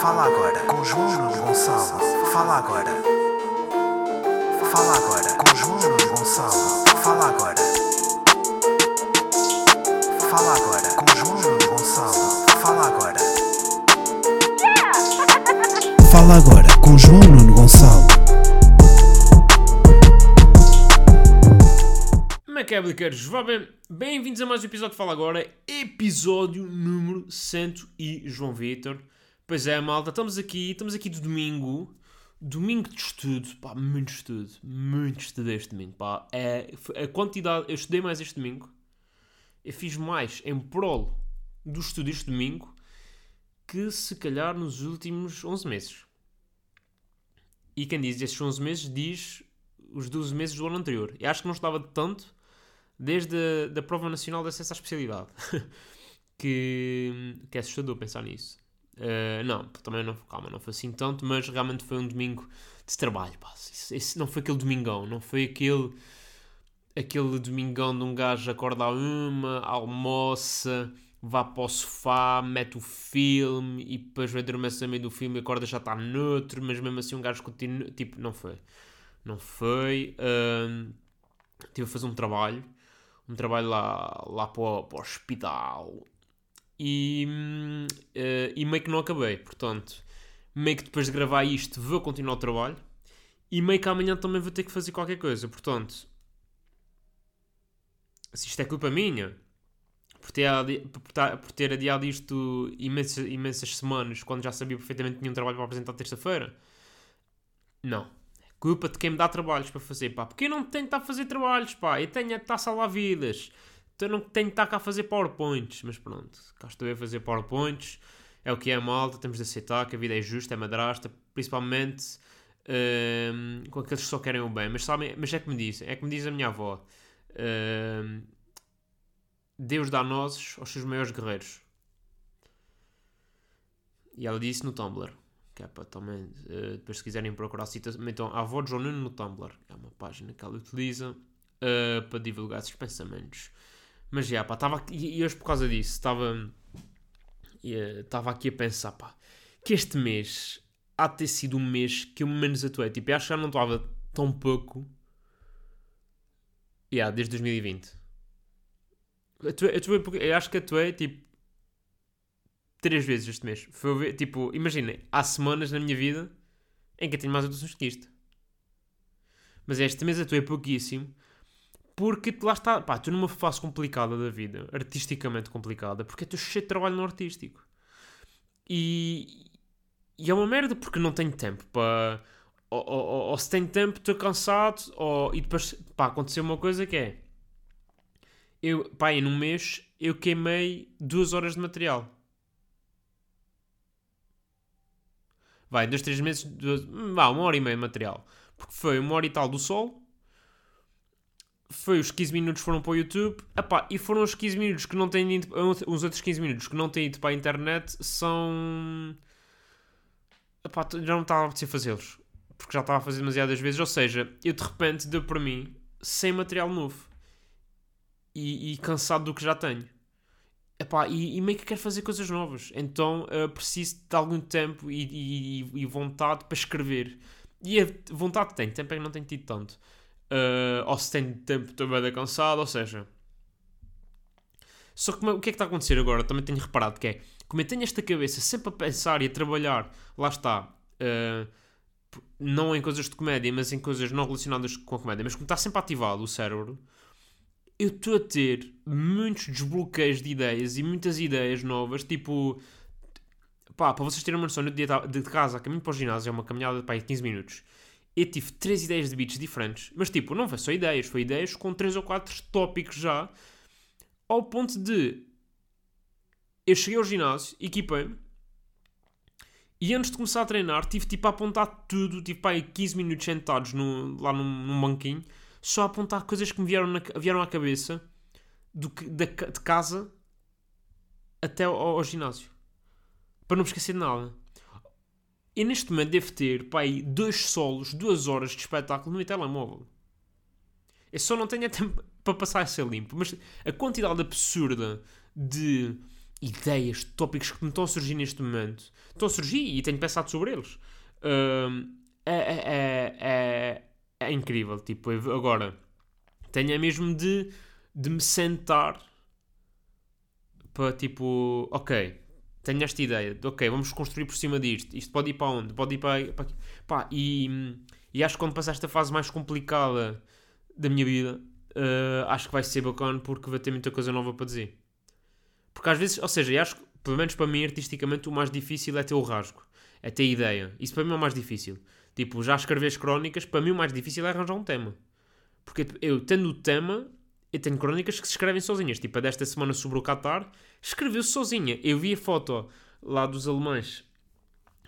Fala agora com João Gonçalo. Fala agora. Fala agora com João Gonçalo. Fala agora. Fala agora com João Gonçalo. Fala agora. Fala agora com João Nuno Gonçalo. Bliqueiros? Vá bem, bem-vindos a mais um episódio de Fala Agora, episódio número 100 e João Vitor. Pois é, malta, estamos aqui, estamos aqui de domingo, domingo de estudo, pá, muito estudo, muito estudo este domingo, pá. É, a quantidade, eu estudei mais este domingo, eu fiz mais em prol do estudo este domingo que se calhar nos últimos 11 meses. E quem diz estes 11 meses diz os 12 meses do ano anterior. Eu acho que não estava de tanto desde a da Prova Nacional de Acesso à Especialidade. que, que é assustador pensar nisso. Uh, não, também não, calma, não foi assim tanto, mas realmente foi um domingo de trabalho. Pá. Esse, esse não foi aquele domingão, não foi aquele, aquele domingão de um gajo acorda a uma, almoça, vá para o sofá, mete o filme e depois vai dormir a meio do filme e acorda já está neutro, mas mesmo assim um gajo continua. Tipo, não foi. Não foi. Uh, tive a fazer um trabalho um trabalho lá, lá para, para o hospital e, uh, e meio que não acabei. Portanto, meio que depois de gravar isto vou continuar o trabalho e meio que amanhã também vou ter que fazer qualquer coisa. Portanto, se isto é culpa minha por ter, por ter adiado isto imensas, imensas semanas quando já sabia perfeitamente que tinha um trabalho para apresentar terça-feira, não culpa de quem me dá trabalhos para fazer, pá. Porque eu não tenho que estar a fazer trabalhos, pá. Eu tenho que estar a salvar vidas. Então não tenho que estar cá a fazer PowerPoints. Mas pronto, cá estou a fazer PowerPoints. É o que é malta, temos de aceitar que a vida é justa, é madrasta, principalmente um, com aqueles que só querem o bem. Mas, mas é que me dizem, é que me diz a minha avó. Um, Deus dá nozes aos seus maiores guerreiros. E ela disse no Tumblr que é para também, uh, depois se quiserem procurar citação, então a avó de João Nuno no Tumblr, é uma página que ela utiliza uh, para divulgar esses pensamentos. Mas já, pá, estava e hoje por causa disso, estava estava aqui a pensar, pá, que este mês há de ter sido um mês que eu menos atuei, tipo, eu acho que já não estava tão pouco, yeah, desde 2020. Atuei, atuei, eu acho que atuei, tipo, três vezes este mês. Foi tipo, imaginem, há semanas na minha vida em que eu tenho mais atuações que isto. Mas este mês atuei pouquíssimo porque lá está, pá, estou numa fase complicada da vida, artisticamente complicada, porque estou cheio de trabalho no artístico. E, e é uma merda porque não tenho tempo para. Ou, ou, ou, ou, se tenho tempo, estou cansado, ou, e depois, pá, aconteceu uma coisa que é. Eu, pá, em um mês eu queimei duas horas de material. vai, dois, três meses, duas, vá, uma hora e meia de material. Porque foi uma hora e tal do sol, foi os 15 minutos foram para o YouTube, epá, e foram os 15 minutos que não têm ido, os outros 15 minutos que não têm ido para a internet são. Epá, já não estava a apetecer fazê-los. Porque já estava a fazer demasiadas vezes. Ou seja, eu de repente deu para mim sem material novo. E, e cansado do que já tenho. Epá, e, e meio que quero fazer coisas novas. Então uh, preciso de algum tempo e, e, e, vontade para escrever. E a vontade tenho, tempo é que não tenho tido tanto. Uh, ou se tenho tempo também de cansado, ou seja. Só que o que é que está a acontecer agora? Também tenho reparado que é, como eu tenho esta cabeça sempre a pensar e a trabalhar, lá está, uh, não em coisas de comédia, mas em coisas não relacionadas com a comédia, mas como está sempre ativado o cérebro, eu estou a ter muitos desbloqueios de ideias e muitas ideias novas, tipo. Pá, para vocês terem uma noção, no dia de casa a caminho para o ginásio, é uma caminhada de 15 minutos. Eu tive três ideias de beats diferentes, mas tipo, não foi só ideias, foi ideias com três ou quatro tópicos já, ao ponto de eu cheguei ao ginásio, equipei-me, e antes de começar a treinar, tive tipo a apontar tudo, tipo pá, 15 minutos sentados no, lá num, num banquinho, só a apontar coisas que me vieram, na, vieram à cabeça do de casa até ao, ao, ginásio. Para não me esquecer de nada. E neste momento devo ter, pá, aí, dois solos, duas horas de espetáculo no meu telemóvel. Eu só não tenho tempo para passar a ser limpo. Mas a quantidade absurda de ideias, tópicos que me estão a surgir neste momento. Estão a surgir e tenho pensado sobre eles. Hum, é, é, é, é, é incrível. Tipo, agora tenho é mesmo de, de me sentar para tipo, ok, tenho esta ideia, de, ok, vamos construir por cima disto. Isto pode ir para onde? Pode ir para, para aqui. Pá, e, e acho que quando passar esta fase mais complicada da minha vida, uh, acho que vai ser bacana porque vai ter muita coisa nova para dizer. Porque às vezes, ou seja, acho que, pelo menos para mim, artisticamente, o mais difícil é ter o rasgo, é ter ideia. Isso para mim é o mais difícil. Tipo, já escrever as crónicas, para mim o mais difícil é arranjar um tema. Porque eu, tendo o tema, eu tenho crónicas que se escrevem sozinhas. Tipo, a desta semana sobre o Qatar, escreveu-se sozinha. Eu vi a foto lá dos alemães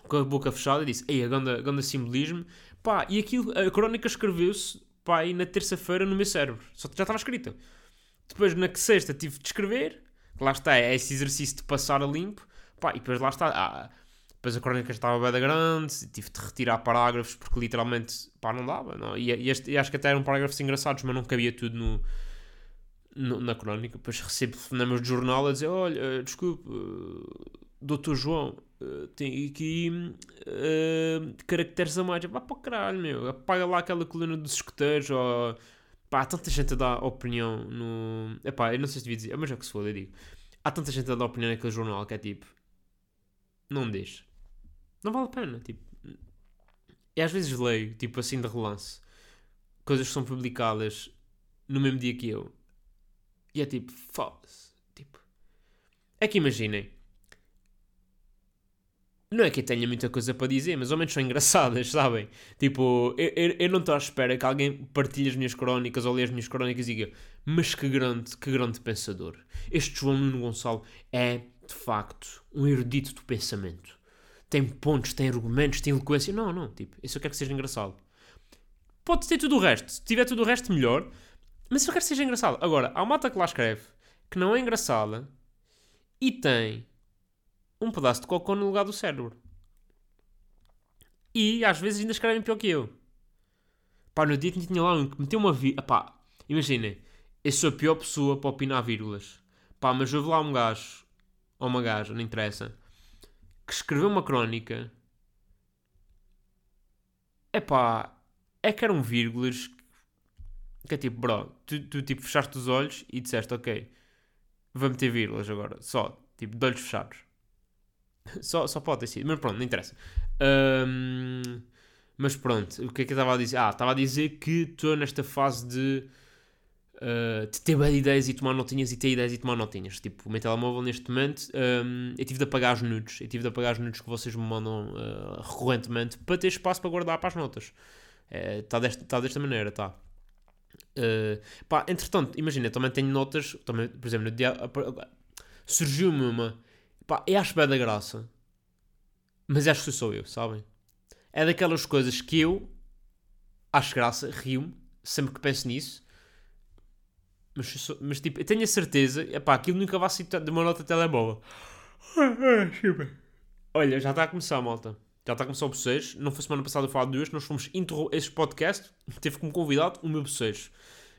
com a boca fechada e disse: Ei, a ganda, ganda simbolismo. Pá, e aquilo, a crónica escreveu-se, pá, aí na terça-feira no meu cérebro. Só já estava escrita. Depois, na sexta, tive de escrever. Lá está, é esse exercício de passar a limpo. Pá, e depois lá está. Ah, depois a crónica estava bem grande, tive de retirar parágrafos porque literalmente, pá, não dava. Não. E, e, este, e acho que até eram parágrafos engraçados, mas não cabia tudo no na crónica. Depois recebo telefonemas de jornal a dizer: Olha, uh, desculpe, uh, doutor João, uh, tem aqui uh, caracteres a mais. Vá para o caralho, meu. Apaga lá aquela coluna dos escuteiros. Ou... Pá, há tanta gente a dar opinião no. Epá, eu não sei se devia dizer, mas é que se for, eu digo. Há tanta gente a dar opinião naquele jornal que é tipo. Não deixe. Não vale a pena. Tipo. E às vezes leio, tipo assim de relance, coisas que são publicadas no mesmo dia que eu. E é tipo, foda-se. Tipo. É que imaginem não é que eu tenha muita coisa para dizer, mas ao menos são engraçadas, sabem? Tipo, eu, eu, eu não estou à espera que alguém partilhe as minhas crónicas ou leia as minhas crónicas e diga mas que grande, que grande pensador. Este João Nuno Gonçalo é, de facto, um erudito do pensamento. Tem pontos, tem argumentos, tem eloquência. Não, não, tipo, eu só quero que seja engraçado. Pode ter tudo o resto. Se tiver tudo o resto, melhor. Mas eu quero que seja engraçado. Agora, há uma mata que lá escreve que não é engraçada e tem um pedaço de cocô no lugar do cérebro. E às vezes ainda escrevem pior que eu. Pá, no dia que tinha lá um que meteu uma vírgula. Pá, imaginem, eu sou a pior pessoa para opinar vírgulas. Pá, mas houve lá um gajo, ou uma gaja, não interessa, que escreveu uma crónica. É pá, é que eram vírgulas. Que é tipo, bro, tu, tu tipo fechaste os olhos e disseste, ok, vou meter vírgulas agora, só, tipo, de olhos fechados. Só, só pode ter sido, mas pronto, não interessa. Um, mas pronto, o que é que eu estava a dizer? Ah, estava a dizer que estou nesta fase de, uh, de ter bem ideias e tomar notinhas e ter ideias e tomar notinhas. Tipo, o meu telemóvel neste momento, um, eu tive de apagar os nudes. Eu tive de apagar os nudes que vocês me mandam uh, recorrentemente para ter espaço para guardar para as notas. Está é, desta, tá desta maneira, tá. Uh, pá, entretanto, imagina, também tenho notas, também, por exemplo, no dia, surgiu-me uma Pá, eu acho bem da graça. Mas acho que sou eu, sabem? É daquelas coisas que eu acho graça, rio-me, sempre que penso nisso. Mas, sou, mas tipo, eu tenho a certeza, epá, aquilo nunca vai ser de uma nota de telemóvel. Olha, já está a começar, malta. Já está a começar o bocejo. Não foi semana passada falar de duas. Nós fomos interromper este podcast. Teve como convidado o meu bocejo.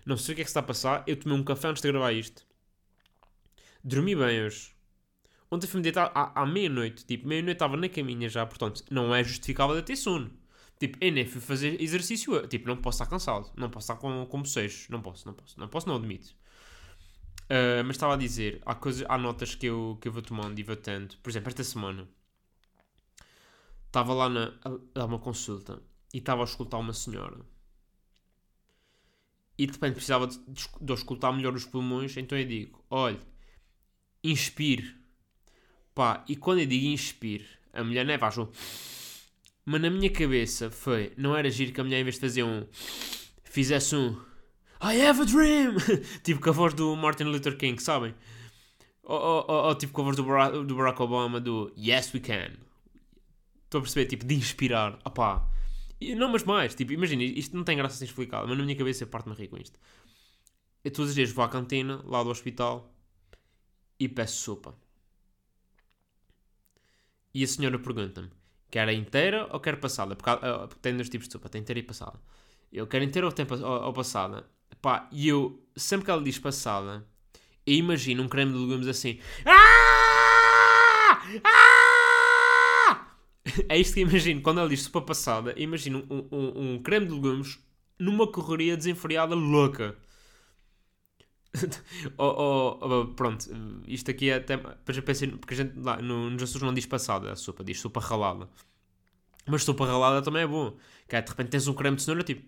Não sei o que é que está a passar. Eu tomei um café antes de gravar isto. Dormi bem hoje. Ontem fui-me deitar à, à meia-noite. Tipo, meia-noite estava na caminha já, portanto, não é justificável de ter sono. Tipo, eu nem fui fazer exercício. Tipo, não posso estar cansado. Não posso estar com, com bocejos. Não posso, não posso. Não posso, não admito. Uh, mas estava a dizer, há, há notas que eu, que eu vou tomando e vou tendo. Por exemplo, esta semana estava lá na, a dar uma consulta e estava a escutar uma senhora. E de repente precisava de, de, escutar melhor os pulmões, então eu digo: olha, inspire Pá, e quando eu digo inspire, a mulher não é um. Mas na minha cabeça foi, não era giro que a mulher em vez de fazer um. fizesse um. I have a dream! tipo com a voz do Martin Luther King, sabem? Ou, ou, ou, ou tipo com a voz do Barack, do Barack Obama do Yes we can. Estou a perceber, tipo, de inspirar. Opá. Não, mas mais, tipo, imagina, isto não tem graça a ser explicado, mas na minha cabeça parte-me a rir com isto. Eu todos os dias vou à cantina, lá do hospital, e peço sopa. E a senhora pergunta-me: quer a inteira ou quer passada? Porque, uh, tem dois tipos de sopa, tem inteira e passada. Eu quero inteira ou, tem, ou, ou passada? Pá, e eu, sempre que ela diz passada, eu imagino um creme de legumes assim. Ah! Ah! É isto que imagino. Quando ele diz sopa passada, imagino um, um, um creme de legumes numa correria desenfreada louca. oh, oh, oh, pronto, isto aqui é até. Eu pensei, porque a gente lá no, no Jesus não diz passada a sopa, diz sopa ralada. Mas sopa ralada também é bom. Que é, de repente tens um creme de cenoura tipo.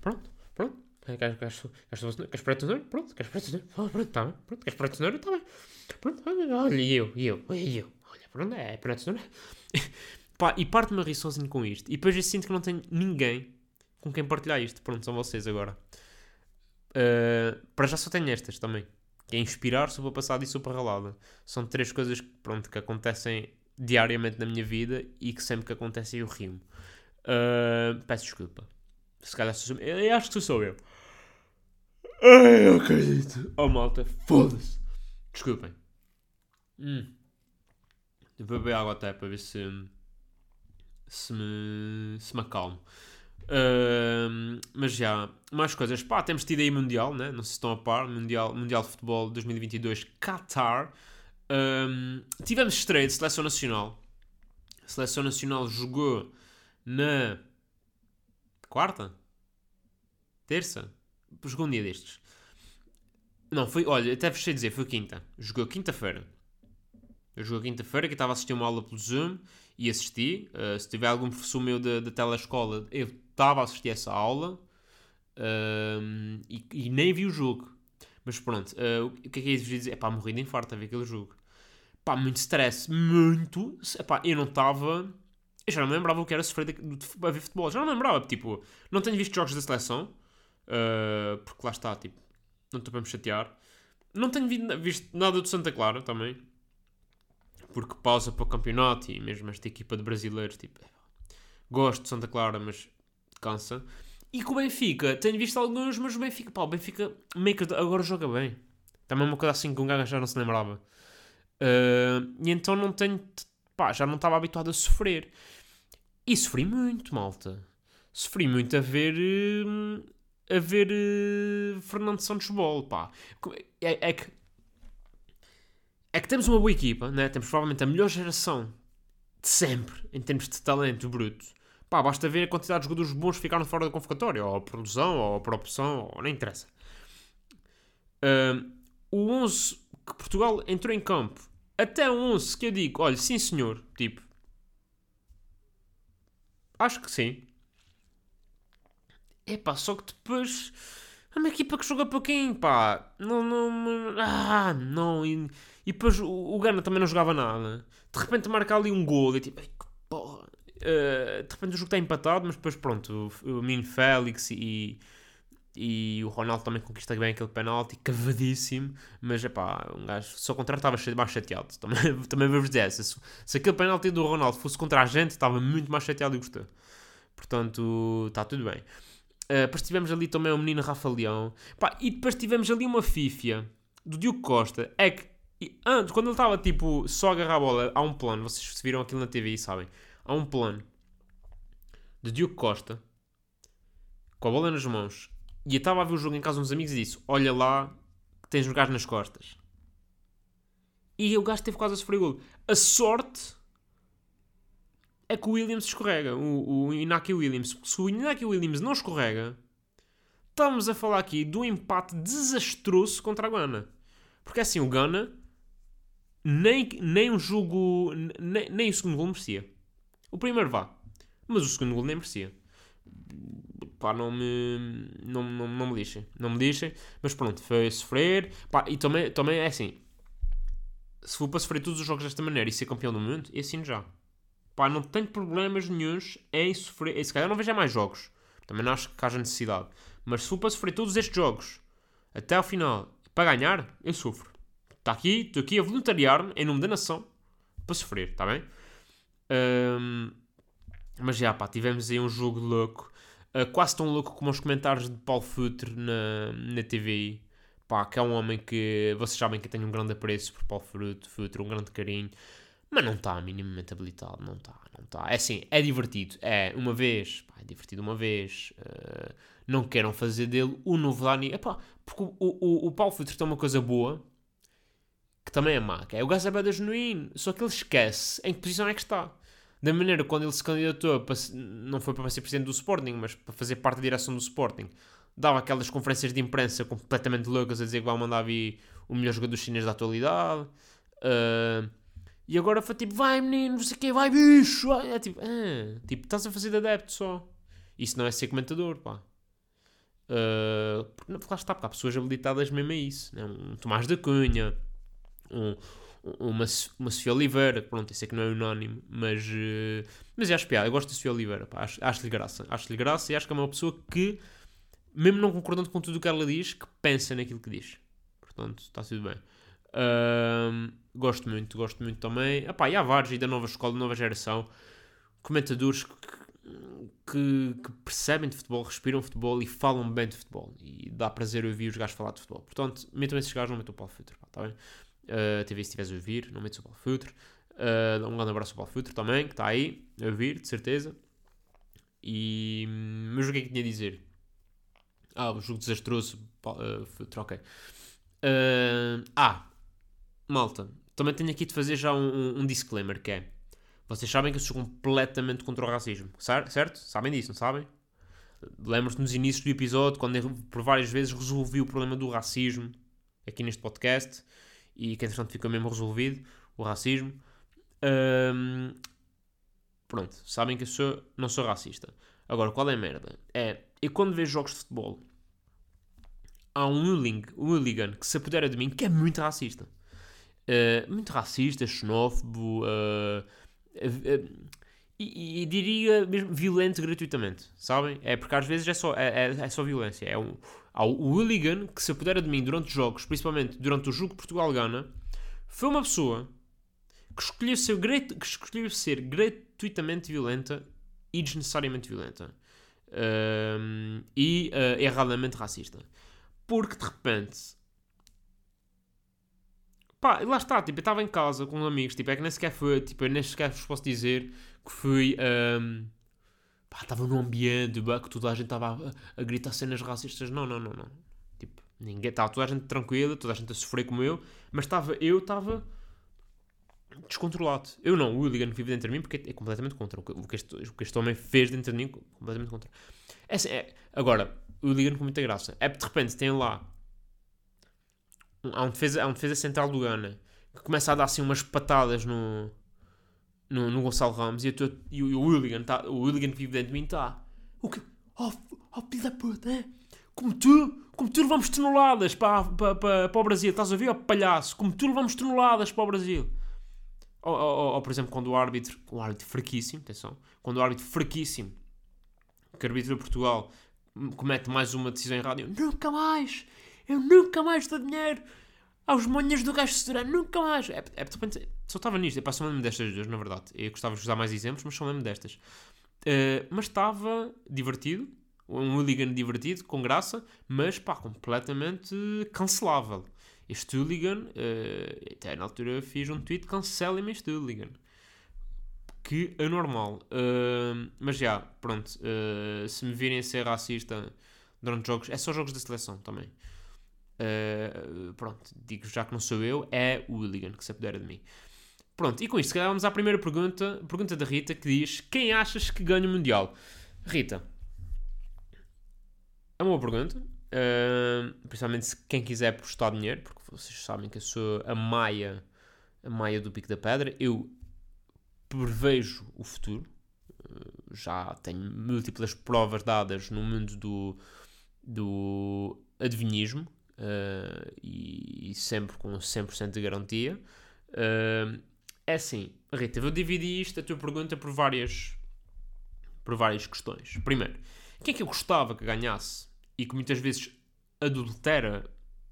Pronto, pronto. Queres, queres, queres, queres preto cenoura? Pronto, queres preto cenoura? Oh, pronto, está bem. Pronto, queres preto cenoura? Está bem. Pronto, olha, e eu, e eu, e eu. Olha, pronto, é preto cenoura. Pá, e parte-me a rir sozinho com isto. E depois eu sinto que não tenho ninguém com quem partilhar isto. Pronto, são vocês agora. Uh, para já só tenho estas também. Que é inspirar sobre a passada e a ralada. São três coisas que, pronto, que acontecem diariamente na minha vida e que sempre que acontecem eu rimo. Uh, peço desculpa. Se calhar sou eu acho que sou eu. Ai, eu acredito. Oh malta, foda-se. Desculpem. Hum. Vou beber água até para ver se. Se me. Se me acalmo. Uh, mas já, mais coisas. Pá, temos tido aí Mundial, né? Não sei se estão a par. Mundial, mundial de Futebol 2022, Qatar. Tivemos estreia de Seleção Nacional. A Seleção Nacional jogou na quarta? Terça? Jogou um dia destes. Não, foi, olha, até vos sei dizer, foi quinta. Jogou quinta-feira. Eu joguei quinta-feira que estava a assistir uma aula pelo Zoom e assisti. Uh, se tiver algum professor meu da, telescola, eu estava a assistir essa aula uh, e, e, nem vi o jogo. Mas pronto, uh, o que é que é isso dizer? É pá, morri de infarto a ver aquele jogo. Pá, muito stress, muito. Epá, eu não estava. Eu já não me lembrava o que era sofrer a ver futebol. Já não me lembrava, tipo, não tenho visto jogos da seleção. Uh, porque lá está, tipo, não estou para me chatear. Não tenho visto nada do Santa Clara também porque pausa para o campeonato e mesmo esta equipa de brasileiros, tipo, gosto de Santa Clara, mas cansa. E com o Benfica, tenho visto alguns, mas o Benfica, pá, o Benfica meio que agora joga bem. Também uma coisa assim que um gajo já não se lembrava. Uh, e então não tenho, pá, já não estava habituado a sofrer. E sofri muito, malta. Sofri muito a ver. Uh, a ver uh, Fernando Santos Bol, pá. É, é que é que temos uma boa equipa, né? temos provavelmente a melhor geração de sempre em termos de talento bruto. Pá, basta ver a quantidade de jogadores bons que ficaram fora da convocatória, ou lesão, ou por opção, ou nem interessa. Uh, o 11 que Portugal entrou em campo, até o 11 que eu digo, olha, sim senhor, tipo, acho que sim. Epá, só que depois é uma equipa que joga pouquinho, pá. Não, não, ah, não. E, depois o, o Gana também não jogava nada. De repente marca ali um gol e tipo, que porra. Uh, de repente o jogo está empatado, mas depois pronto, o, o Min Félix e, e o Ronaldo também conquista bem aquele penalti, cavadíssimo. Mas é pá, um gajo, só contra estava mais chateado. Também, também vou-vos dizer, se, se aquele penalti do Ronaldo fosse contra a gente, estava muito mais chateado e gostou. Portanto, está tudo bem. Uh, depois tivemos ali também o menino Rafa Leão. Pá, e depois tivemos ali uma fífia do Diogo Costa. É que antes, quando ele estava tipo só a agarrar a bola, há um plano. Vocês viram aquilo na TV e sabem. Há um plano de Diogo Costa com a bola nas mãos. E eu estava a ver o jogo em casa uns amigos e disse: Olha lá que tens um gajo nas costas. E o gajo teve quase a sofrer gol. A sorte é que o Williams escorrega. O, o Inaki Williams. Se o Inaki Williams não escorrega, estamos a falar aqui do empate desastroso contra a Gana. Porque assim, o Gana nem, nem um jogo. Nem, nem o segundo gol merecia. O primeiro vá. Mas o segundo gol nem merecia. Pá, não me. Não, não, não me lixem. Não me lixem. Mas pronto, foi sofrer. Pá, e também, também é assim. Se for para sofrer todos os jogos desta maneira e ser campeão do mundo, eu assino já. Pá, não tenho problemas nenhums em sofrer. Se calhar não vejo mais jogos. Também não acho que haja necessidade. Mas se for para sofrer todos estes jogos até ao final para ganhar, eu sofro. Está aqui, estou aqui a voluntariar-me em nome da nação para sofrer, está bem? Um, mas já, pá, tivemos aí um jogo louco. Uh, quase tão louco como os comentários de Paulo Futre na, na TVI. Pá, que é um homem que vocês sabem que tenho um grande apreço por Paulo Futre, um grande carinho. Mas não está minimamente habilitado, não está, não está. É assim, é divertido, é uma vez, pá, é divertido uma vez. Uh, não queiram fazer dele o novo Dani. Epá, porque o, o, o Paulo Futre tem uma coisa boa, que também é má, que é o gajo é bada genuíno, só que ele esquece em que posição é que está. Da maneira quando ele se candidatou, para, não foi para ser presidente do Sporting, mas para fazer parte da direção do Sporting, dava aquelas conferências de imprensa completamente loucas a dizer que vai mandar vir o melhor jogador chinês da atualidade. Uh, e agora foi tipo, vai menino, não sei o quê, vai bicho. É tipo, ah, tipo, estás a fazer de adepto só. Isso não é ser comentador, pá. Uh, porque lá está, porque há pessoas habilitadas mesmo a isso. Né? Um Tomás da Cunha, um, uma, uma Sofia Oliveira, pronto, isso é que não é unânime, mas, uh, mas acho piada, eu gosto da Sofia Oliveira, pá, acho-lhe acho graça, acho-lhe graça e acho que é uma pessoa que, mesmo não concordando com tudo o que ela diz, que pensa naquilo que diz. Portanto, está tudo bem. Gosto muito, gosto muito também. Epá, e há vários e da nova escola, da nova geração, comentadores que, que, que, percebem de futebol, respiram futebol e falam bem de futebol. E dá prazer ouvir os gajos falar de futebol. Portanto, metam esses gajos, não metam o Paulo Futre, está bem? Uh, TV se estiveres a ouvir, não metes o Futre. Uh, um grande abraço ao Paulo Futre também, que está aí a ouvir, de certeza. E, mas o que é que tinha a dizer? Ah, o jogo desastroso, uh, Futre, ok. Uh, ah, malta, também tenho aqui de fazer já um, um disclaimer, que é... Vocês sabem que eu sou completamente contra o racismo, certo? Sabem disso, não sabem? Lembro-se nos inícios do episódio, quando eu por várias vezes resolvi o problema do racismo aqui neste podcast e que entretanto ficou mesmo resolvido o racismo. Um, pronto, sabem que eu sou, não sou racista. Agora, qual é a merda? É, eu quando vejo jogos de futebol, há um hooligan, um que se apodera de mim que é muito racista. Uh, muito racista, xenófobo, uh, uh, e, e, diria mesmo violento gratuitamente, sabem? É porque às vezes é só, é, é, é só violência. É um, há o hooligan que se apodera de mim durante os jogos, principalmente durante o jogo Portugal-Gana, foi uma pessoa que escolheu ser, que escolheu ser gratuitamente violenta e desnecessariamente violenta. e uh, erradamente racista. Porque de repente. Pá, lá está, tipo, eu estava em casa com amigos, tipo, é que nem sequer foi, tipo, nem sequer vos posso dizer que fui. Um, pá, estava num ambiente que toda a gente estava a, a, gritar cenas racistas. Não, não, não, não. Tipo, ninguém. Estava toda a gente tranquila, toda a gente a sofrer como eu, mas estava, eu estava descontrolado. Eu não, o que vive dentro de mim, porque é completamente contra. O que, o que, este, o que este homem fez dentro de mim, completamente contra. É, assim, é, agora, o hooligan com muita graça. É de repente tem lá. Há um defesa, há um defesa central do Gana que começa a dar assim umas patadas no no, no Gonçalo Ramos e, tô, e, o, Willigan, tá, o Willigan que vive dentro de mim está. O que? Oh, oh filho da puta, é? Como tu, como tu levamos toneladas para, para, para, para o Brasil, estás a ver, oh, palhaço? Como tu levamos toneladas para o Brasil. Ou, ou, ou, por exemplo, quando o árbitro, um árbitro fraquíssimo, atenção, quando o árbitro fraquíssimo, que arbitra Portugal, comete mais uma decisão errada, eu nunca mais, eu nunca mais dou dinheiro aos monhas do gajo Sedurano, nunca mais. É, é, de só estava nisto. Eu só lembro destas duas, na verdade. Eu gostava de usar mais exemplos, mas só lembro destas. Uh, mas estava divertido, um hooligan divertido, com graça, mas pá, completamente cancelável. Este hooligan, uh, até na altura fiz um tweet, cancelem-me este hooligan. Que anormal. Uh, mas já, pronto. Uh, se me virem a ser racista durante jogos, é só jogos da seleção também. Uh, pronto, digo já que não sou eu, é o Willigan que se apodera de mim. Pronto, e com isto, vamos à primeira pergunta, pergunta da Rita, que diz: Quem achas que ganha o Mundial? Rita, é uma boa pergunta, uh, principalmente se quem quiser postar dinheiro, porque vocês sabem que eu sou a maia, a maia do Pico da Pedra. Eu prevejo o futuro, uh, já tenho múltiplas provas dadas no mundo do, do adivinhismo uh, e, e, sempre com 100% de garantia. Uh, é assim, Rita, eu dividi isto, a tua pergunta, por várias, por várias questões. Primeiro, quem é que eu gostava que ganhasse e que muitas vezes adultera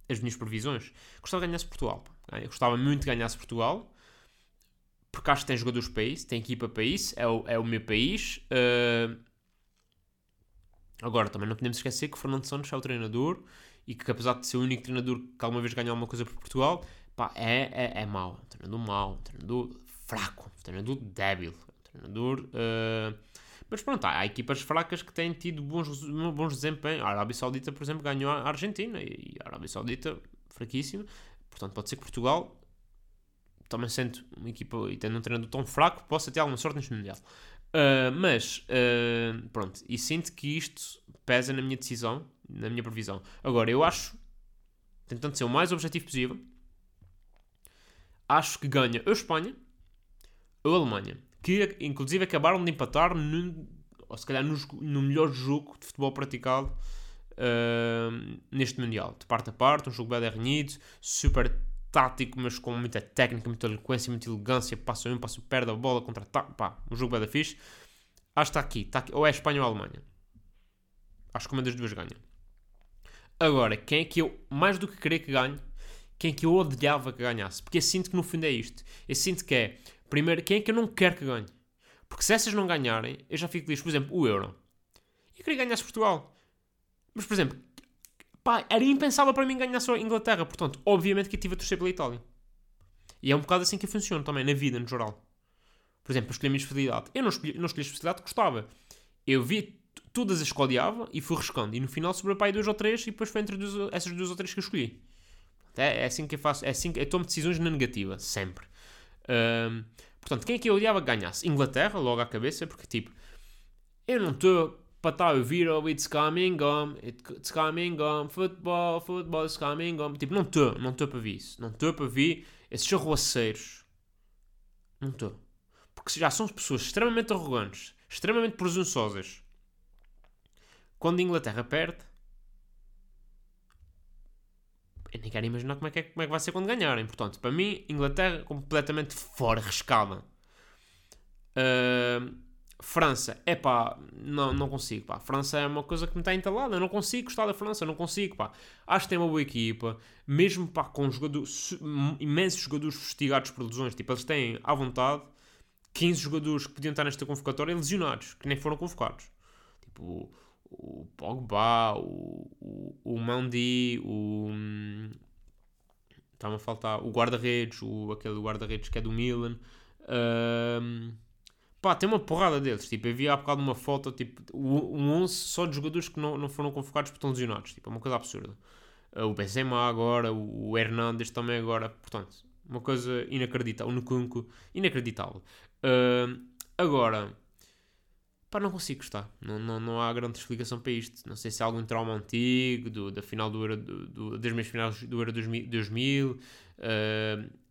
as minhas previsões? Gostava que ganhasse Portugal. Eu gostava muito de ganhasse Portugal porque acho que tem jogadores para isso, tem equipa para isso, é o, é o meu país. Uh... Agora, também não podemos esquecer que o Fernando Santos é o treinador e que apesar de ser o único treinador que alguma vez ganhou alguma coisa por Portugal, pá, é, é, é mau. Um treinador mau, um treinador fraco, um treinador débil, um treinador... Uh... Mas pronto, há, há, equipas fracas que têm tido bons, bons desempenhos. A Arábia Saudita, por exemplo, ganhou a Argentina e a Arábia Saudita, fraquíssima. Portanto, pode ser que Portugal também sendo uma equipa e tendo um treinador tão fraco, possa ter alguma sorte neste Mundial. Uh, mas, uh, pronto, e sinto que isto pesa na minha decisão, na minha previsão. Agora, eu acho, tentando ser o mais objetivo possível, acho que ganha a Espanha ou a Alemanha, que inclusive acabaram de empatar ou se calhar no, no melhor jogo de futebol praticado uh, neste Mundial. De parte a parte, um jogo bem renhido, super tático, mas com muita técnica, muita eloquência, muita elegância, passa um, passa perde a bola, contra pá, um jogo bem fixe. Acho que está aqui, está aqui, ou é Espanha ou Alemanha. Acho que uma das duas ganha. Agora, quem é que eu, mais do que querer que ganhe, quem é que eu odiava que ganhasse? Porque eu sinto que no fundo é isto. Eu sinto que é, primeiro, quem é que eu não quero que ganhe? Porque se essas não ganharem, eu já fico feliz. Por exemplo, o Euro. Eu queria ganhar Portugal. Mas, por exemplo, pá, era impensável para mim ganhar só a Inglaterra. Portanto, obviamente que eu tive a torcer pela Itália. E é um bocado assim que funciona também, na vida, no geral. Por exemplo, eu escolhi a minha especialidade. Eu não escolhi, não escolhi a especialidade que gostava. Eu vi todas as que odiava e fui riscando. E no final sobrou para aí duas ou três e depois foi entre duas, essas duas ou três que eu escolhi. É, é assim que eu faço. É assim que eu tomo decisões na negativa, sempre. Um, portanto, quem é que eu odiava que ganhasse? Inglaterra, logo à cabeça, porque tipo, eu não estou para estar a ouvir oh, it's coming on, it's coming on, football, football is coming on. Tipo, não estou, não estou para ver isso. Não estou para ver esses arruaceiros. Não estou. Porque já são pessoas extremamente arrogantes, extremamente presunçosas. Quando a Inglaterra perde, eu nem quero imaginar como é, que é, como é que vai ser quando ganharem. Portanto, para mim, Inglaterra completamente fora, rescada. Uh, França, é pá, não, não consigo, pá. França é uma coisa que me está entalada. Eu não consigo gostar da França, não consigo, pá. Acho que tem uma boa equipa, mesmo, pá, com jogadores, imensos jogadores fustigados por lesões. Tipo, eles têm, à vontade, 15 jogadores que podiam estar nesta convocatória lesionados, que nem foram convocados. Tipo, o Pogba, o, o, o Mandi, o. Está-me a faltar. O guarda-redes, o, aquele guarda-redes que é do Milan. Um, pá, tem uma porrada deles. Tipo, vi há bocado uma foto, tipo, um 11 só de jogadores que não, não foram convocados porque estão lesionados. Tipo, é uma coisa absurda. Uh, o Benzema agora, o, o Hernandes também agora. Portanto, uma coisa inacreditável. O Nkunku, inacreditável. Uh, agora Pá, não consigo gostar. Não, não, não há grande explicação para isto. Não sei se é algum trauma antigo, do, da final do Euro, do, do, das minhas finais do Euro 2000. 2000 uh,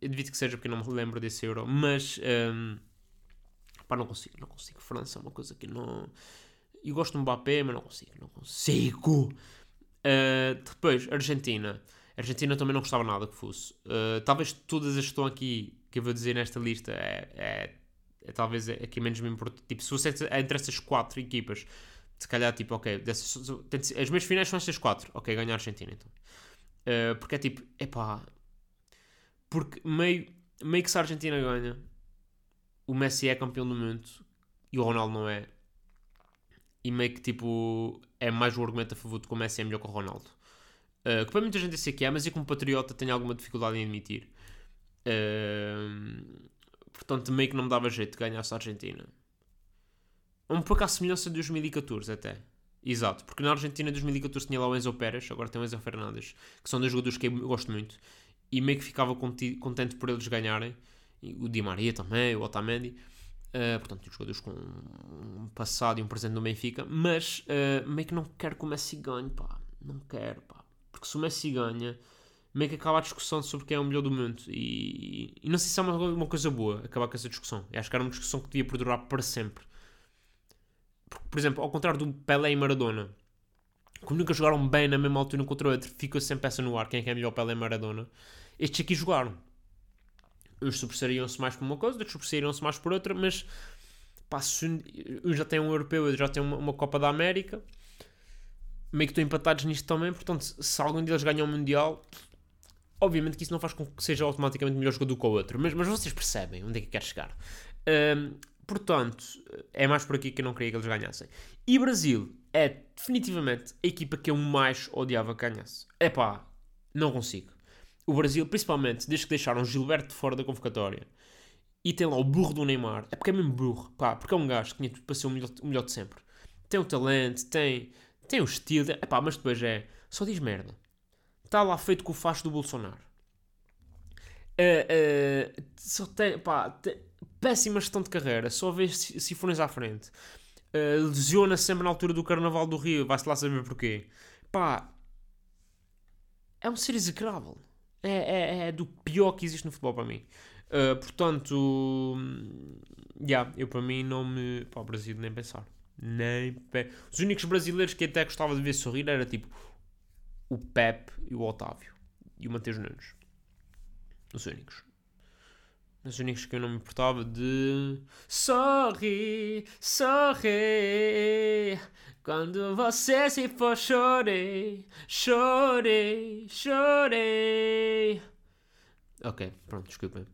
eu devido que seja porque não me lembro desse Euro. Mas, um, pá, não consigo. Não consigo. França é uma coisa que não... Eu gosto do Mbappé, mas não consigo. Não consigo. Uh, depois, Argentina. Argentina também não gostava nada que fosse. Uh, talvez todas as que estão aqui, que eu vou dizer nesta lista, é, é é talvez aqui menos me importa. Tipo, se fosse entre essas quatro equipas, se calhar, tipo, ok, dessas, as minhas finais são estas quatro, ok, ganhar a Argentina então. Uh, porque é tipo, epá, porque meio, meio que se a Argentina ganha, o Messi é campeão do mundo e o Ronaldo não é. E meio que tipo, é mais um argumento a favor de que o Messi é melhor que o Ronaldo. Uh, que para muita gente eu sei que é, mas eu como patriota tenho alguma dificuldade em admitir. Uh, Portanto, meio que não me dava jeito de ganhar a Argentina. Um pouco à semelhança de 2014 até. Exato, porque na Argentina de 2014 tinha lá o Enzo Pérez, agora tem o Enzo Fernandes, que são dois jogadores que eu gosto muito. E meio que ficava contente por eles ganharem. O Di Maria também, o Otamendi. Uh, portanto, jogadores com um passado e um presente no Benfica. Mas uh, meio que não quero que o Messi ganhe, pá. Não quero, pá. Porque se o Messi ganha meio que acaba a discussão sobre quem é o melhor do mundo. E, e não sei se é uma, uma, coisa boa acabar com essa discussão. Eu acho que era uma discussão que devia perdurar para sempre. Porque, por exemplo, ao contrário do Pelé e Maradona, como nunca jogaram bem na mesma altura contra o outro, fica sempre essa no ar quem é que é melhor Pelé e Maradona. Estes aqui jogaram. Uns sobressairiam-se mais por uma coisa, outros sobressairiam-se mais por outra, mas pá, um já tem um europeu, outro já tem uma, uma Copa da América meio que estão empatados nisto também, portanto, se algum deles ganhar um Mundial, Obviamente que isso não faz com que seja automaticamente melhor jogador que o outro, mas, mas vocês percebem onde é que quer chegar. Um, portanto, é mais por aqui que eu não queria que eles ganhassem. E Brasil é definitivamente a equipa que eu mais odiava que ganhasse. É pá, não consigo. O Brasil, principalmente desde que deixaram Gilberto fora da convocatória e tem lá o burro do Neymar, é porque é mesmo burro, pá, porque é um gajo que tinha tudo para ser o melhor, o melhor de sempre. Tem o talento, tem, tem o estilo, é pá, mas depois é só diz merda está lá feito com o facho do Bolsonaro. Uh, uh, só tem, pá, tem- péssima gestão de carreira, só vê si- sifões à frente. Uh, lesiona sempre na altura do Carnaval do Rio, vai-se lá saber porquê. Pá, é um ser execrável. É, é, é do pior que existe no futebol para mim. Uh, portanto, hum, já, eu para mim não me. Pá, o Brasil nem pensar. Nem pe... Os únicos brasileiros que até gostava de ver sorrir era tipo o Pep e o Otávio e o Mateus Nunes. Os únicos. Os únicos que eu não me importava de. Sorri, sorri. Quando você se for, chorei, chorei, chorei. Ok, pronto, desculpem.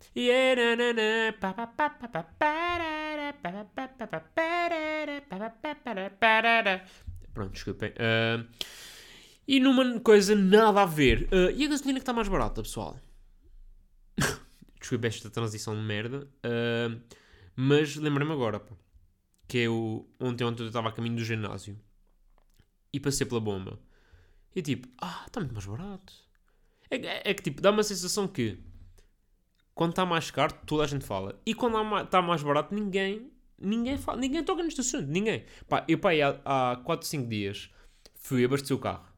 Pronto, desculpem. Ah, e numa coisa nada a ver. ah, e a gasolina que está mais barata, pessoal? Desculpa esta transição de merda. ah, mas lembrei-me agora, pá, que eu ontem, ontem eu estava a caminho do ginásio e passei pela bomba. E tipo, ah, está muito mais barato. É, é- é que tipo, dá uma sensação que quando está mais caro, toda a gente fala. E quando está mais barato, ninguém, ninguém fala, ninguém toca neste assunto, ninguém. Pá, eu pá, há, há 4, 5 dias fui abastecer o carro.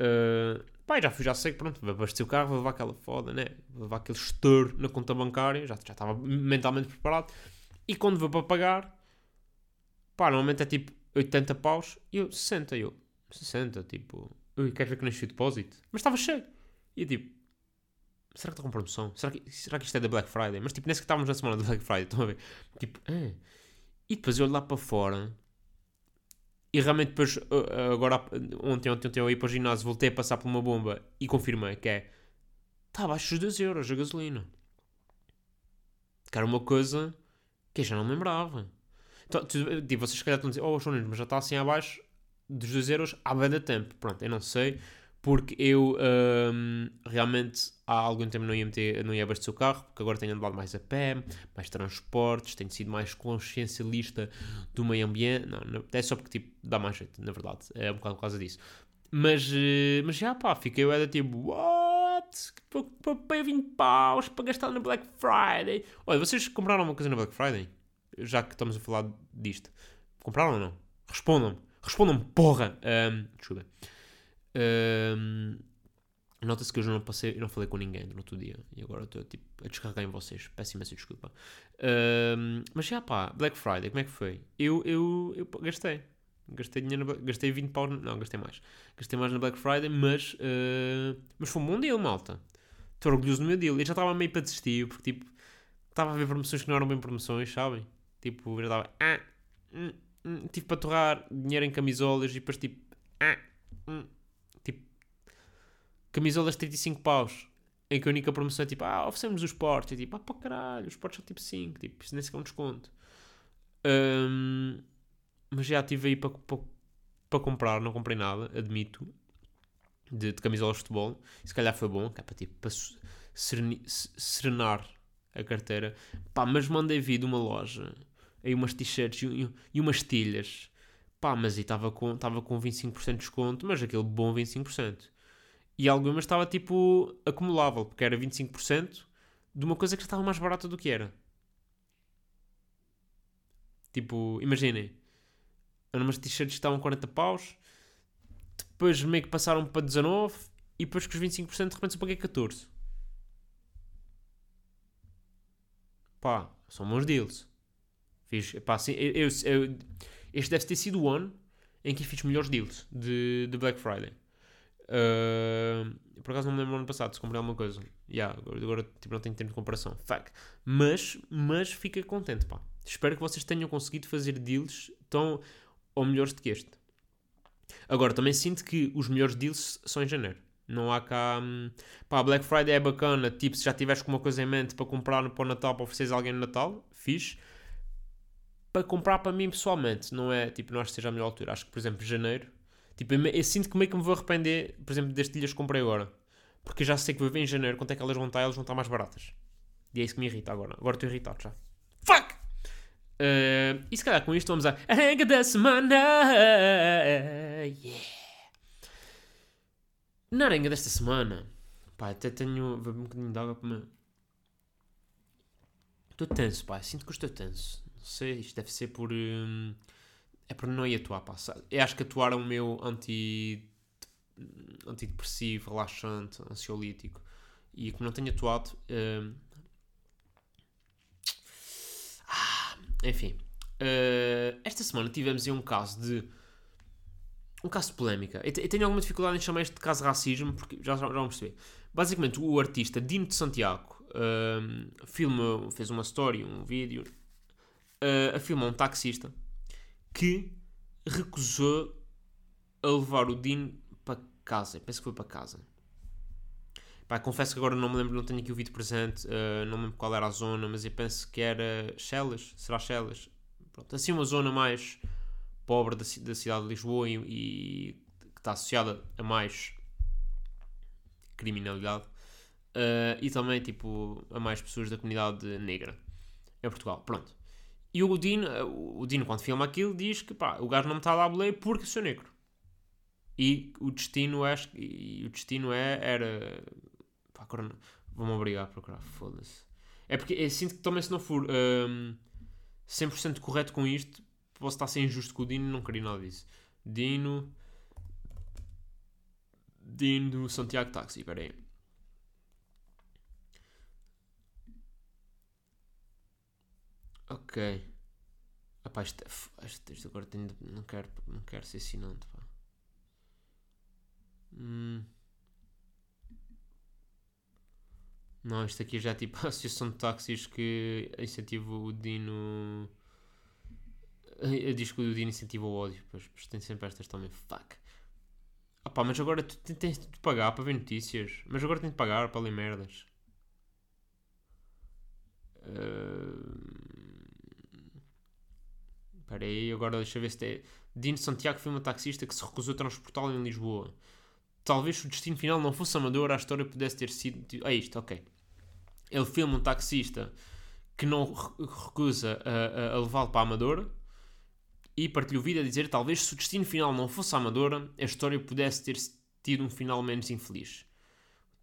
Uh, pá, já fui, já sei que pronto, vou abastecer o carro, vou levar aquela foda, né? Vou levar aquele estouro na conta bancária, já, já estava mentalmente preparado. E quando vou para pagar, pá, normalmente é tipo 80 paus e eu 60, eu 60, tipo, ui, queres ver que nasci o depósito? Mas estava cheio. E eu tipo, será que está com promoção? Será que, será que isto é da Black Friday? Mas tipo, nem sequer estávamos na semana da Black Friday, estão a ver? Tipo, ah. E depois eu olho lá para fora e realmente depois, uh, agora, ontem, ontem, ontem eu ia para o ginásio, voltei a passar por uma bomba e confirmei que é, está abaixo dos 2 euros a gasolina. Que era uma coisa que eu já não lembrava. Então, tu- tipo, vocês se calhar estão a dizer, oh, Nunes, mas já está assim abaixo dos 2 euros há bem de tempo. Pronto, eu não sei, porque eu hum, realmente há algum tempo não ia, meter, não ia abastecer o carro, porque agora tenho andado mais a pé, mais transportes, tenho sido mais consciencialista do meio ambiente. Não, não, é só porque tipo, dá mais jeito, na verdade, é um bocado por causa disso. Mas, eh, mas já pá, fiquei eu era tipo, what? Paguei 20 paus para gastar na Black Friday. Olha, vocês compraram uma coisa na Black Friday? Já que estamos a falar disto. Compraram ou não? Respondam-me. Respondam-me, porra! Ahm, desculpa. Ahm, Nota-se que eu não, passei, eu não falei com ninguém durante o dia. E agora estou tipo, a descarregar em vocês. Peço imensa desculpa. Ahm, mas já pá, Black Friday, como é que foi? Eu, eu, eu gastei. Gastei dinheiro, gastei 20 paus, na- não, gastei mais. Gastei mais na Black Friday, mas, ah, mas foi um bom deal, malta. Estou orgulhoso do meu deal. Eu já estava meio para desistir, porque tipo, estava a ver promoções que não eram bem promoções, sabem? Tipo, já estava, ah, hum, hum, tive para torrar dinheiro em camisolas e depois tipo, ah, hum, camisolas de 35 paus. Em que a única promoção é tipo, ah, oferecemos os portes. E tipo, ah, para caralho, os portes são tipo 5, tipo, isso nem sequer é um desconto. Hum, mas já estive aí para, para, para comprar, não comprei nada, admito, de, de camisolas de futebol. E se calhar foi bom, é para, tipo, para sereni- se- serenar a carteira. Pá, mas mandei vir de uma loja, aí umas t-shirts e, e- e umas tilhas. Pá, mas aí estava com, estava com 25% de desconto, mas aquele bom 25%. E algumas estava tipo acumulável, porque era 25% de uma coisa que já estava mais barata do que era. Tipo, imaginem, umas t-shirts estavam 40 paus, depois meio que passaram para 19 e depois com os 25% de repente só paguei 14. Pá, são bons deals. Fiz, pá, assim, eu, eu- eu- este deve ter sido o ano em que eu fiz melhores deals de, de Black Friday. Uh, por acaso não me lembro no ano passado se comprei alguma coisa. Yeah, agora tipo, não tenho tempo de comparação. Fuck. Mas, mas fica contente, pá. Espero que vocês tenham conseguido fazer deals tão ou melhores do que este. Agora, também sinto que os melhores deals são em janeiro. Não há cá. hum, Pá, Black Friday é bacana. Tipo, se já tiveres com uma coisa em mente para comprar para o Natal, para ofereceres alguém no Natal, fixe. Para comprar para mim pessoalmente, não é tipo, não acho que seja a melhor altura. Acho que, por exemplo, janeiro. Tipo, eu, eu sinto que meio que me vou arrepender, por exemplo, das tilhas que comprei agora. Porque eu já sei que vou ver em janeiro quanto é que elas vão estar, elas vão estar mais baratas. E é isso que me irrita agora. Agora estou irritado já. Fuck! Uh, e se calhar com isto vamos à Arranca da semana. Yeah. Na arenga desta semana, pá, até tenho. Vou um bocadinho de água para me Estou tenso, pá. Sinto que estou tenso. Não sei, isto deve ser por. hum, é por não ir atuar, sabe? Eu acho que atuar é o meu anti. antidepressivo, relaxante, ansiolítico. E como não tenho atuado. hum, ah, enfim. Uh, esta semana tivemos aí um caso de. Um caso de polémica. Eu, te- eu tenho alguma dificuldade em chamar este caso de racismo, porque já, já vamos perceber. Basicamente, o artista Dino de Santiago um, filma, fez uma story, um vídeo, uh, a filmar um taxista que recusou a levar o Dino para casa. Penso que foi para casa. Pá, confesso que agora não me lembro, não tenho aqui o vídeo presente, uh, não me lembro qual era a zona, mas eu penso que era Chelas, será Chelas? Pronto, assim uma zona mais pobre da, da cidade de Lisboa e, e que está associada a mais criminalidade uh, e também tipo a mais pessoas da comunidade negra em Portugal. Pronto. E o Dino, uh, o Dino quando filma aquilo diz que pá, o gajo não me está a dar boleia porque sou negro. E o destino é, e o destino é era pá, agora vou-me obrigar a procurar, foda-se. É porque eu sinto que também se não for um, 100% correto com isto, posso estar a ser injusto com o Dino, não queria nada disso. Dino. Dino Santiago Taxi, espera Ok. Epá, isto, é f- isto, isto agora tenho de- não, quero, não quero ser assinante. Pá. Hum. Não, isto aqui já é tipo a associação de táxis que incentiva o Dino. Eh, Diz que o Dino incentiva o ódio. Pois, pois tem sempre estas também. Fuck. Ah pá, mas agora tu te- tens de pagar para ver notícias. Mas agora tenho de pagar para ler merdas. Espera aí, agora deixa eu ver se tem. Dino Santiago foi uma taxista que se recusou a transportá-lo em Lisboa. Talvez o destino final não fosse amador, a história pudesse ter sido. É isto, ok. Ele filma um taxista que não re- recusa a, a- levá-lo para a Amadora e partilhou o vídeo a dizer talvez se o destino final não fosse a Amadora, a história pudesse ter tido um final menos infeliz.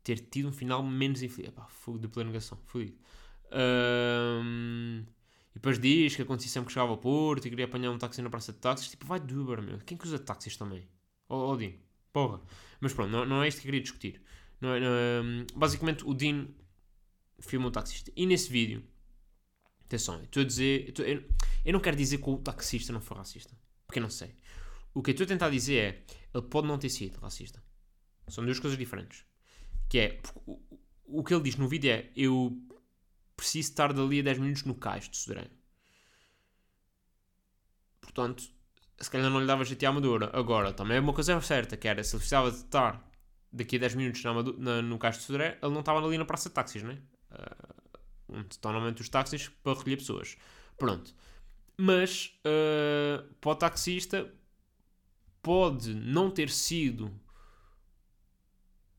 Ter tido um final menos infeliz. Epá, fogo de plena negação. Fui. Ahm, e depois diz que acontecia sempre que chegava ao Porto e queria apanhar um táxi na praça de táxis. Tipo, vai de Uber, meu. Quem que usa táxis também? Ó oh, Dino. Porra. Mas pronto, não, não é isto que eu queria discutir. Não não é- basicamente, o Dino filma um taxista. E nesse vídeo, atenção, estou a dizer. eu eu, eu não quero dizer que o taxista não foi racista. Porque eu não sei. O que eu estou a tentar dizer é. Ele pode não ter sido racista. São duas coisas diferentes. Que é. O, o que ele diz no vídeo é. Eu preciso estar dali a 10 minutos no cais de Sodré. Portanto, se calhar não lhe dava jeito à Amadora. Agora, também é uma coisa certa, que era, se ele precisava de estar daqui a 10 minutos na na- no cais de Sodré, ele não estava ali na praça de táxis, né? Uh, onde estão normalmente os táxis para recolher pessoas. Pronto. Mas, uh, para o taxista, pode não ter sido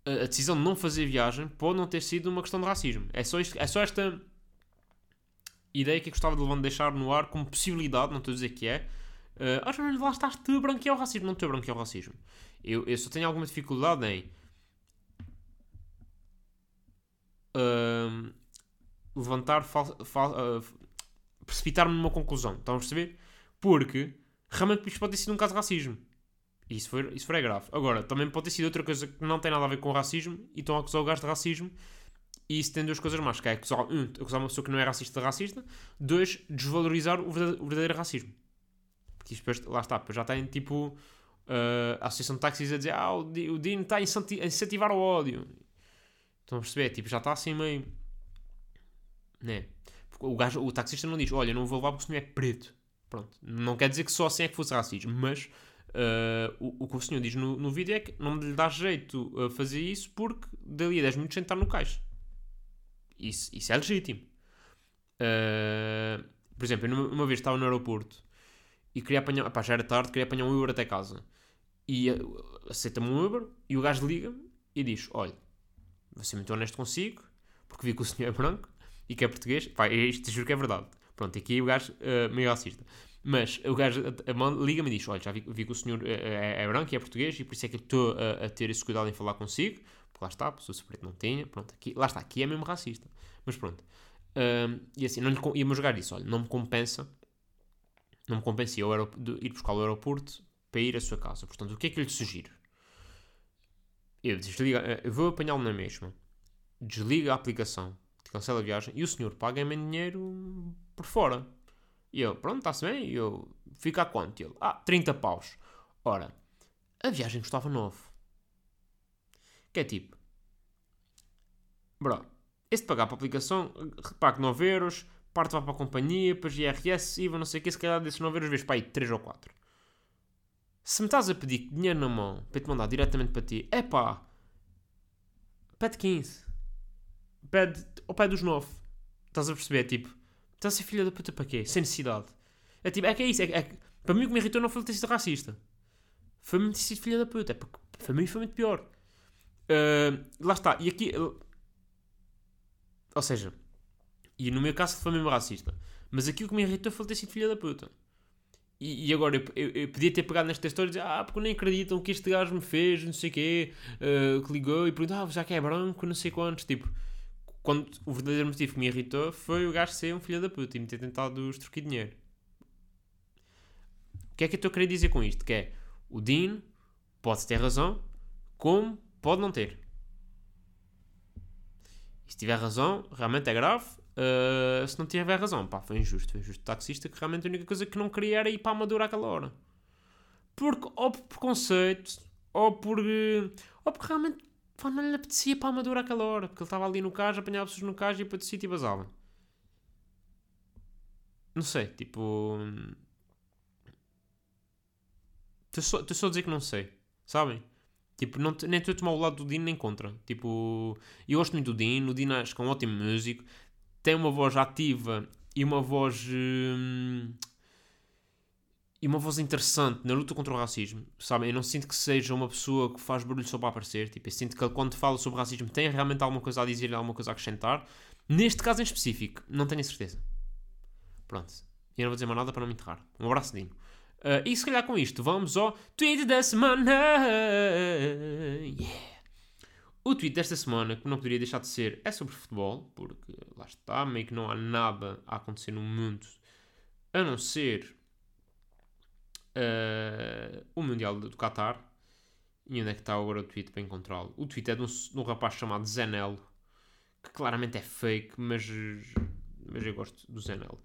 a decisão de não fazer viagem pode não ter sido uma questão de racismo. É só, isto- é só esta ideia que eu gostava de deixar no ar como possibilidade, não estou a dizer que é. Uh, ah, lá estás tu a branquear o racismo. Não estou a branquear o racismo. Eu, eu só tenho alguma dificuldade em ahm, levantar, ah, precipitar-me numa conclusão. Estão a perceber? Porque realmente isto pode ter sido um caso de racismo. Isso foi, isso foi grave. Agora, também pode ter sido outra coisa que não tem nada a ver com racismo e estão a acusar o gajo de racismo. E isso tem duas coisas mais, que é acusar, um, acusar uma pessoa que não é racista de racista, dois, desvalorizar o verdadeiro, o verdadeiro racismo. Porque isto depois, lá está, depois já tem tipo ah, a Associação de Táxis a dizer ah, o, o Dino está a incenti- a incentivar o ódio. Estão a perceber? Tipo, já está assim meio. Né? O, gajo, o taxista não diz: Olha, não vou levar porque o senhor é preto. Pronto. Não quer dizer que só assim é que fosse racismo, mas ah, o, o que o senhor diz no, no vídeo é que não lhe dá jeito a fazer isso porque dali a 10 minutos sentar no caixa. Isso, isso é legítimo. Ah, por exemplo, eu uma vez estava no aeroporto e queria apanhar. Pá, já era tarde, queria apanhar um Uber até casa. E ah, aceita-me um Uber e o gajo liga-me e diz: Olha, vou ser muito honesto consigo, porque vi que o senhor é branco e que é português. Pá, isto juro que é verdade. Pronto, aqui o gajo uh, meio racista. Mas o gajo liga-me e diz: Olha, já vi, vi que o senhor uh, é, é branco e é português e por isso é que eu estou a, a ter esse cuidado em falar consigo. Porque lá está, pessoa se preto não tinha. Pronto, aqui, lá está, aqui é mesmo racista. Mas pronto. Ahm, e assim, não lhe, com- ia-me jogar isso, olha, não me compensa, não me compensa de ir buscar ao aeroporto para ir à sua casa. Portanto, o que é que eu lhe sugiro? Eu desligo, eh, eu vou apanhá-lo na mesma, desliga a aplicação, cancela a viagem e o senhor paga-me dinheiro por fora. E eu, pronto, está-se bem, e eu, fica a quanto? E ele, ah, 30 paus. Ora, a viagem custava 9. Que é tipo, bro, esse pagar para a aplicação, pago 9 euros, parte para a companhia, depois IRS, IVA, não sei o que, se calhar desses 9 euros vezes para aí 3 ou 4. Se me estás a pedir dinheiro na mão para te mandar diretamente para ti, é pá, pede 15. Pede, ou pede os 9. Estás a perceber? Tipo, estás a ser filha da puta para quê? Sem necessidade. É tipo, é que é isso. É, é, para mim o que me irritou não foi ele ter sido racista. Foi me ter sido filha da puta. É porque para mim foi muito pior. Ah, lá está. E aqui. Ou seja, e no meu caso foi mesmo racista. Mas aqui o que me irritou foi ele ter sido filha da puta. E, e agora eu, eu- eu podia ter pegado nesta história e dizer Ah, porque nem acreditam que este gajo me fez, não sei o quê, ah, que ligou e perguntou Ah, já que é branco, não sei quantos. Tipo, quando o verdadeiro motivo que me irritou foi o gajo ser um filho da puta e me ter tentado extorquir dinheiro. O que é que eu estou a querer dizer com isto? Que é, o Dean pode ter razão, como pode não ter. E se tiver razão, realmente é grave. Uh, se não tiver razão, pá, foi injusto. Foi injusto o taxista que realmente a única coisa que não queria era ir para a Amadora àquela hora. Porque, ou por preconceito, ou por. Ou porque realmente pá, não lhe apetecia para a Amadora àquela hora. Porque ele estava ali no cais, apanhava pessoas no cais e para o sítio e basava. Não sei, tipo. Estou só, estou só a dizer que não sei, sabem? Tipo, não, nem estou a tomar o lado do Dino nem contra. Tipo, eu gosto muito do Dino, o Dino acho que é um ótimo músico, tem uma voz ativa e uma voz. hum, e uma voz interessante na luta contra o racismo, sabem? Eu não sinto que seja uma pessoa que faz barulho só para aparecer. Tipo, eu sinto que ele, quando fala sobre racismo, tem realmente alguma coisa a dizer, alguma coisa a acrescentar. Neste caso em específico, não tenho certeza. Pronto. E eu não vou dizer mais nada para não me enterrar. Um abraço, Dino. Ah, e se calhar com isto, vamos ao tweet da semana. Yeah. O tweet desta semana, que não poderia deixar de ser, é sobre futebol, porque lá está, meio que não há nada a acontecer no mundo a não ser ah, o Mundial do Qatar. E onde é que está agora o tweet para encontrá-lo? O tweet é de um, de um rapaz chamado Zenelo, que claramente é fake, mas, mas eu gosto do Zenelo.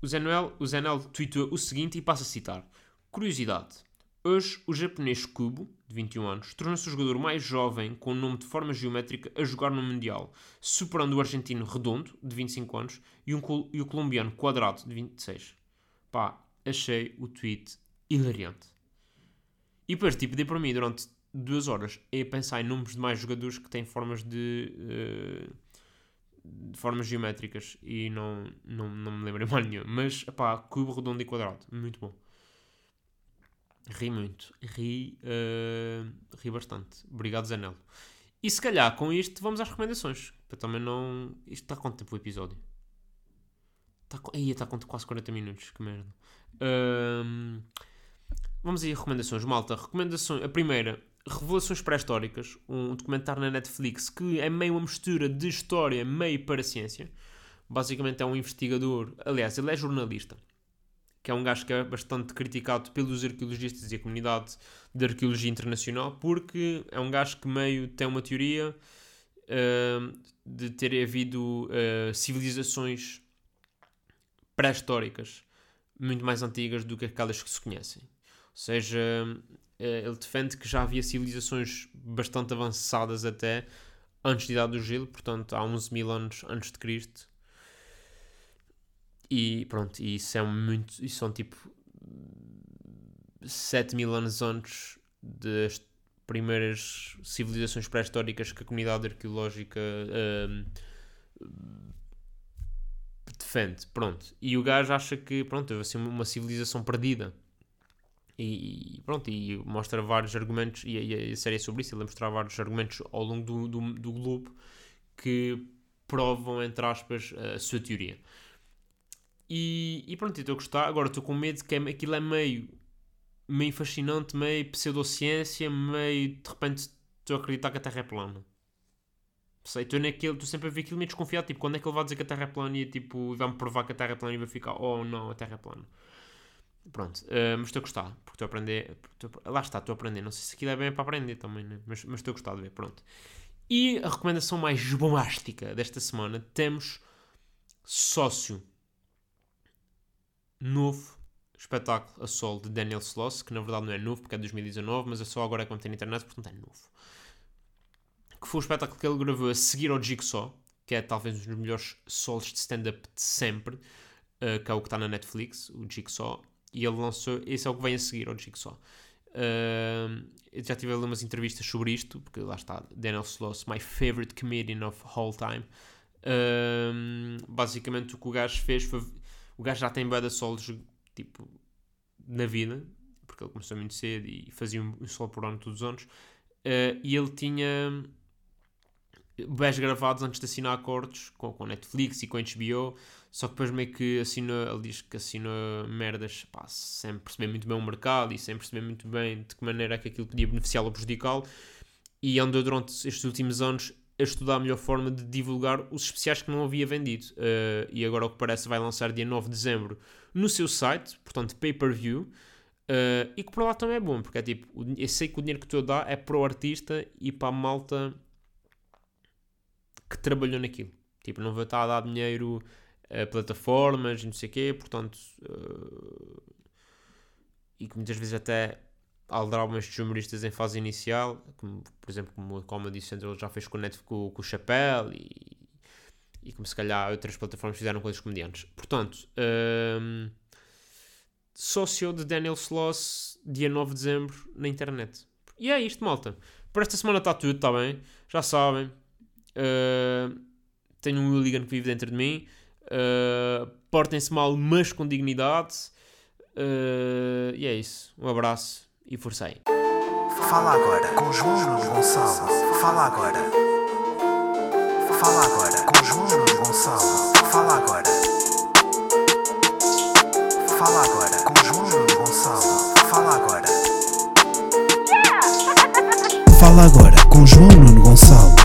O Zenel, o Zenel tweetou o seguinte e passa a citar: Curiosidade. Hoje, o japonês Kubo, de 21 anos, tornou-se o jogador mais jovem com o nome de forma geométrica a jogar no Mundial, superando o argentino Redondo, de 25 anos, e, um, e o colombiano Quadrado, de 26. Pá, achei o tweet hilariante. E depois, tipo, dei para mim durante duas horas a pensar em nomes de mais jogadores que têm formas de. eh, de formas geométricas e não, não, não me lembro mais nenhum. Mas, pá, cubo redondo e quadrado. Muito bom. Ri muito. Ri, eh, ri bastante. Obrigado, Zanello. E se calhar com isto vamos às recomendações. Para também não. Isto está quanto tempo o episódio? Está. Aí está com quase 40 minutos. Que merda. Ahm, Vamos aí a recomendações, malta. Recomendações. A primeira, Revelações Pré-Históricas, um documentário na Netflix que é meio uma mistura de história, meio para ciência. Basicamente é um investigador, aliás, ele é jornalista, que é um gajo que é bastante criticado pelos arqueologistas e a comunidade de arqueologia internacional, porque é um gajo que meio tem uma teoria ah, de ter havido ah, civilizações pré-históricas muito mais antigas do que aquelas que se conhecem. Seja, eh, ele defende que já havia civilizações bastante avançadas até antes da Idade do Gelo, portanto há 11 mil anos antes de Cristo. E pronto, e isso é muito. Isso são tipo 7 mil anos antes das primeiras civilizações pré-históricas que a comunidade arqueológica ahm, defende. Pronto. E o gajo acha que pronto, houve assim uma civilização perdida. E pronto, e mostra vários argumentos, e e a série é sobre isso, ele mostrar vários argumentos ao longo do, do, do globo que provam, entre aspas, a sua teoria. E, e pronto, estou a gostar. Agora estou com medo que é, aquilo é meio, meio fascinante, meio pseudociência, meio de repente estou a acreditar que a Terra é plana. Sei, estou naquele, estou sempre a ver aquilo meio desconfiado, tipo, quando é que ele vai dizer que a Terra é plana e tipo, vai-me provar que a Terra é plana e vai ficar, oh não, a Terra é plana. Pronto, uh, mas estou a gostar, porque estou a aprender, estou, lá está, estou a aprender, não sei se aquilo é bem para aprender também, né? mas, mas estou a gostar de ver, pronto. E a recomendação mais bombástica desta semana, temos Sócio, novo espetáculo a sol de Daniel Sloss, que na verdade não é novo porque é de 2019, mas é só agora que tem na internet, portanto é novo. Que foi o espetáculo que ele gravou a seguir ao Jigsaw, que é talvez um dos melhores solos de stand-up de sempre, uh, que é o que está na Netflix, o Jigsaw, e ele lançou, esse é o que vem a seguir ao Jigsaw. Uh, já tive ali umas entrevistas sobre isto, porque lá está, Daniel Sloss, my favorite comedian of all time. Uh, basicamente o que o gajo fez foi. O gajo já tem de solos tipo, na vida, porque ele começou muito cedo e fazia um, um solo por ano todos os anos. Uh, e ele tinha bés gravados antes de assinar acordos com, com Netflix e com HBO, só que depois meio que assina, ele diz que assina merdas pá, sem perceber muito bem o mercado e sem perceber muito bem de que maneira é que aquilo podia beneficiá-lo ou prejudicá-lo, e andou durante estes últimos anos a estudar a melhor forma de divulgar os especiais que não havia vendido. Uh, e agora, o que parece, vai lançar dia 9 de dezembro no seu site, portanto, pay-per-view. Uh, e que por lá também é bom, porque é tipo, eu sei que o dinheiro que estou a dar é para o artista e para a malta que trabalhou naquilo. Tipo, não vou estar a dar dinheiro plataformas e não sei o quê, portanto. Uh, e que muitas vezes até alguns humoristas em fase inicial, como, por exemplo, como o Comedy Central já fez com o, com, com o Chapéu e, e como se calhar outras plataformas fizeram com os comediantes. Portanto, um, ehm, sócio de Daniel Sloss, dia 9 de dezembro, na internet. E é isto, malta. Por esta semana está tudo, está bem? Já sabem. Uh, tenho um hooligan que vive dentro de mim. Uh, Portem-se mal, mas com dignidade. Uh, e é isso. Um abraço e forcei. Fala agora com João Gonçalo. Fala agora. Fala agora com João Gonçalo. Fala agora. Fala agora com João Gonçalo. Fala agora. Fala agora com João Nuno Gonçalo.